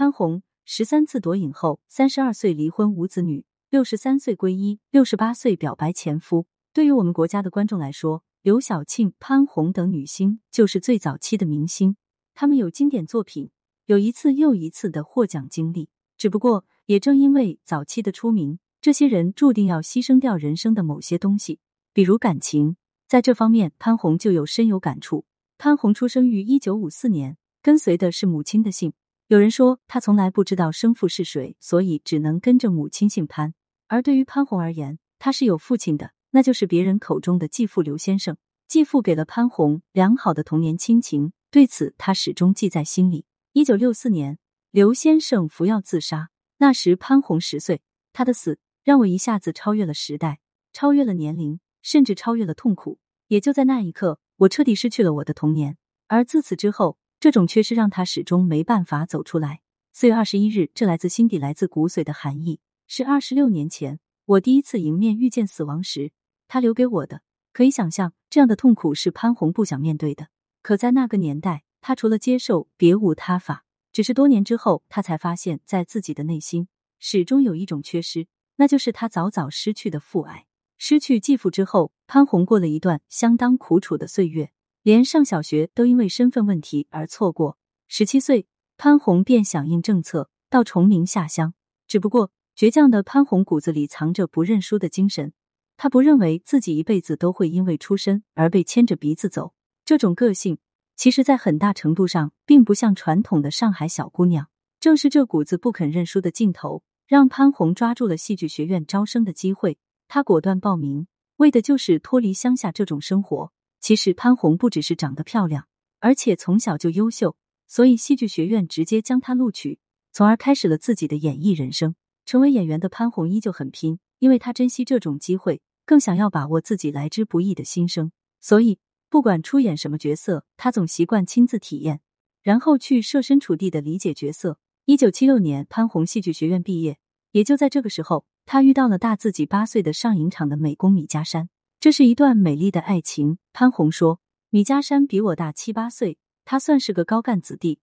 潘虹十三次夺影后，三十二岁离婚无子女，六十三岁皈依，六十八岁表白前夫。对于我们国家的观众来说，刘晓庆、潘虹等女星就是最早期的明星，她们有经典作品，有一次又一次的获奖经历。只不过，也正因为早期的出名，这些人注定要牺牲掉人生的某些东西，比如感情。在这方面，潘虹就有深有感触。潘虹出生于一九五四年，跟随的是母亲的姓。有人说，他从来不知道生父是谁，所以只能跟着母亲姓潘。而对于潘虹而言，他是有父亲的，那就是别人口中的继父刘先生。继父给了潘虹良好的童年亲情，对此他始终记在心里。一九六四年，刘先生服药自杀，那时潘虹十岁。他的死让我一下子超越了时代，超越了年龄，甚至超越了痛苦。也就在那一刻，我彻底失去了我的童年。而自此之后。这种缺失让他始终没办法走出来。四月二十一日，这来自心底、来自骨髓的寒意，是二十六年前我第一次迎面遇见死亡时他留给我的。可以想象，这样的痛苦是潘虹不想面对的。可在那个年代，他除了接受，别无他法。只是多年之后，他才发现，在自己的内心始终有一种缺失，那就是他早早失去的父爱。失去继父之后，潘虹过了一段相当苦楚的岁月。连上小学都因为身份问题而错过。十七岁，潘虹便响应政策到崇明下乡。只不过，倔强的潘虹骨子里藏着不认输的精神。他不认为自己一辈子都会因为出身而被牵着鼻子走。这种个性，其实在很大程度上并不像传统的上海小姑娘。正是这股子不肯认输的劲头，让潘虹抓住了戏剧学院招生的机会。她果断报名，为的就是脱离乡下这种生活。其实潘虹不只是长得漂亮，而且从小就优秀，所以戏剧学院直接将她录取，从而开始了自己的演艺人生。成为演员的潘虹依旧很拼，因为她珍惜这种机会，更想要把握自己来之不易的心声。所以不管出演什么角色，她总习惯亲自体验，然后去设身处地的理解角色。一九七六年，潘虹戏剧学院毕业，也就在这个时候，她遇到了大自己八岁的上影厂的美工米家山。这是一段美丽的爱情。潘虹说：“米家山比我大七八岁，他算是个高干子弟，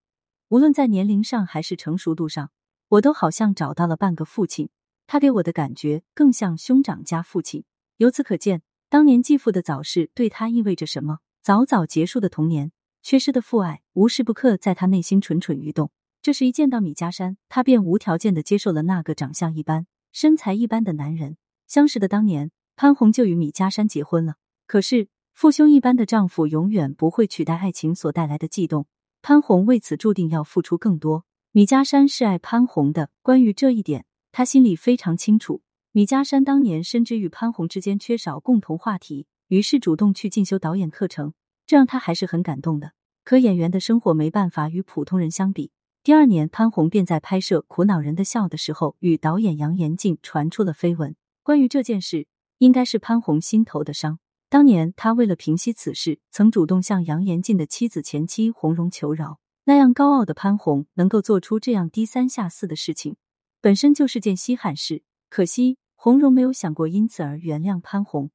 无论在年龄上还是成熟度上，我都好像找到了半个父亲。他给我的感觉更像兄长加父亲。由此可见，当年继父的早逝对他意味着什么。早早结束的童年，缺失的父爱，无时不刻在他内心蠢蠢欲动。这是一见到米家山，他便无条件的接受了那个长相一般、身材一般的男人。相识的当年。”潘虹就与米家山结婚了。可是父兄一般的丈夫永远不会取代爱情所带来的悸动。潘虹为此注定要付出更多。米家山是爱潘虹的，关于这一点，他心里非常清楚。米家山当年深知与潘虹之间缺少共同话题，于是主动去进修导演课程，这让他还是很感动的。可演员的生活没办法与普通人相比。第二年，潘虹便在拍摄《苦恼人的笑》的时候，与导演杨延静传出了绯闻。关于这件事。应该是潘虹心头的伤。当年他为了平息此事，曾主动向杨延进的妻子前妻洪荣求饶。那样高傲的潘虹能够做出这样低三下四的事情，本身就是件稀罕事。可惜洪荣没有想过因此而原谅潘虹，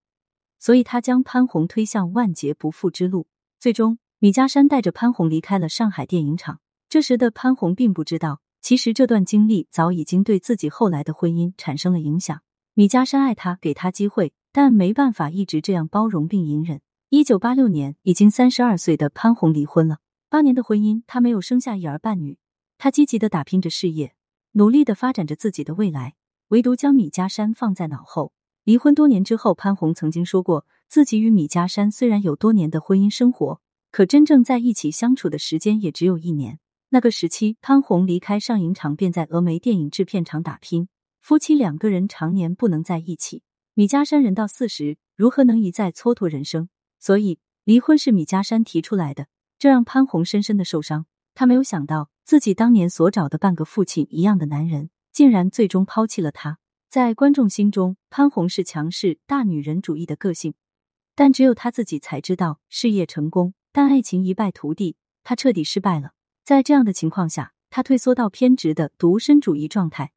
所以他将潘虹推向万劫不复之路。最终，米家山带着潘虹离开了上海电影厂。这时的潘虹并不知道，其实这段经历早已经对自己后来的婚姻产生了影响。米家山爱他，给他机会，但没办法一直这样包容并隐忍。一九八六年，已经三十二岁的潘虹离婚了。八年的婚姻，他没有生下一儿半女。他积极的打拼着事业，努力的发展着自己的未来，唯独将米家山放在脑后。离婚多年之后，潘虹曾经说过，自己与米家山虽然有多年的婚姻生活，可真正在一起相处的时间也只有一年。那个时期，潘虹离开上影厂，便在峨眉电影制片厂打拼。夫妻两个人常年不能在一起，米家山人到四十，如何能一再蹉跎人生？所以离婚是米家山提出来的，这让潘虹深深的受伤。他没有想到，自己当年所找的半个父亲一样的男人，竟然最终抛弃了他。在观众心中，潘虹是强势大女人主义的个性，但只有他自己才知道，事业成功，但爱情一败涂地，他彻底失败了。在这样的情况下，他退缩到偏执的独身主义状态。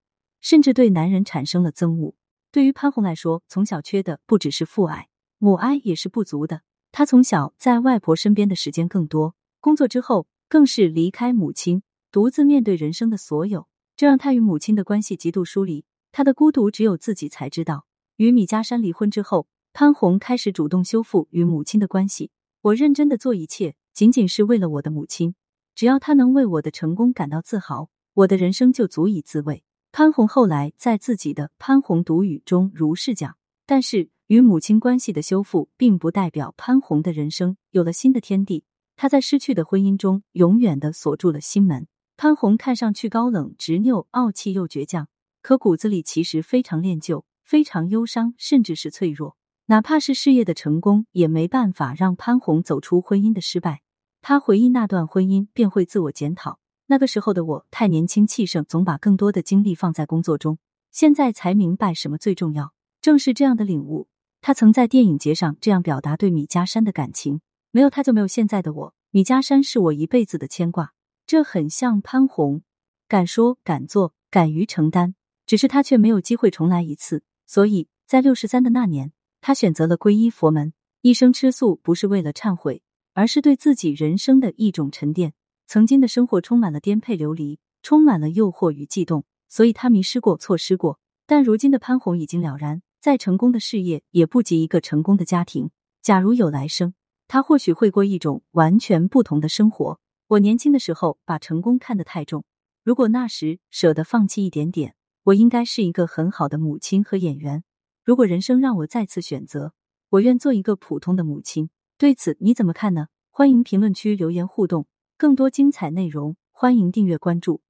甚至对男人产生了憎恶。对于潘虹来说，从小缺的不只是父爱，母爱也是不足的。她从小在外婆身边的时间更多，工作之后更是离开母亲，独自面对人生的所有，这让她与母亲的关系极度疏离。她的孤独只有自己才知道。与米家山离婚之后，潘红开始主动修复与母亲的关系。我认真的做一切，仅仅是为了我的母亲。只要她能为我的成功感到自豪，我的人生就足以自慰。潘红后来在自己的《潘红独语》中如是讲。但是，与母亲关系的修复，并不代表潘红的人生有了新的天地。她在失去的婚姻中，永远的锁住了心门。潘红看上去高冷、执拗、傲气又倔强，可骨子里其实非常恋旧。非常忧伤，甚至是脆弱。哪怕是事业的成功，也没办法让潘红走出婚姻的失败。他回忆那段婚姻，便会自我检讨：那个时候的我太年轻气盛，总把更多的精力放在工作中。现在才明白什么最重要。正是这样的领悟，他曾在电影节上这样表达对米家山的感情：没有他，就没有现在的我。米家山是我一辈子的牵挂。这很像潘虹，敢说敢做，敢于承担，只是他却没有机会重来一次。所以在六十三的那年，他选择了皈依佛门，一生吃素，不是为了忏悔，而是对自己人生的一种沉淀。曾经的生活充满了颠沛流离，充满了诱惑与悸动，所以他迷失过，错失过。但如今的潘虹已经了然，再成功的事业也不及一个成功的家庭。假如有来生，他或许会过一种完全不同的生活。我年轻的时候把成功看得太重，如果那时舍得放弃一点点。我应该是一个很好的母亲和演员。如果人生让我再次选择，我愿做一个普通的母亲。对此你怎么看呢？欢迎评论区留言互动。更多精彩内容，欢迎订阅关注。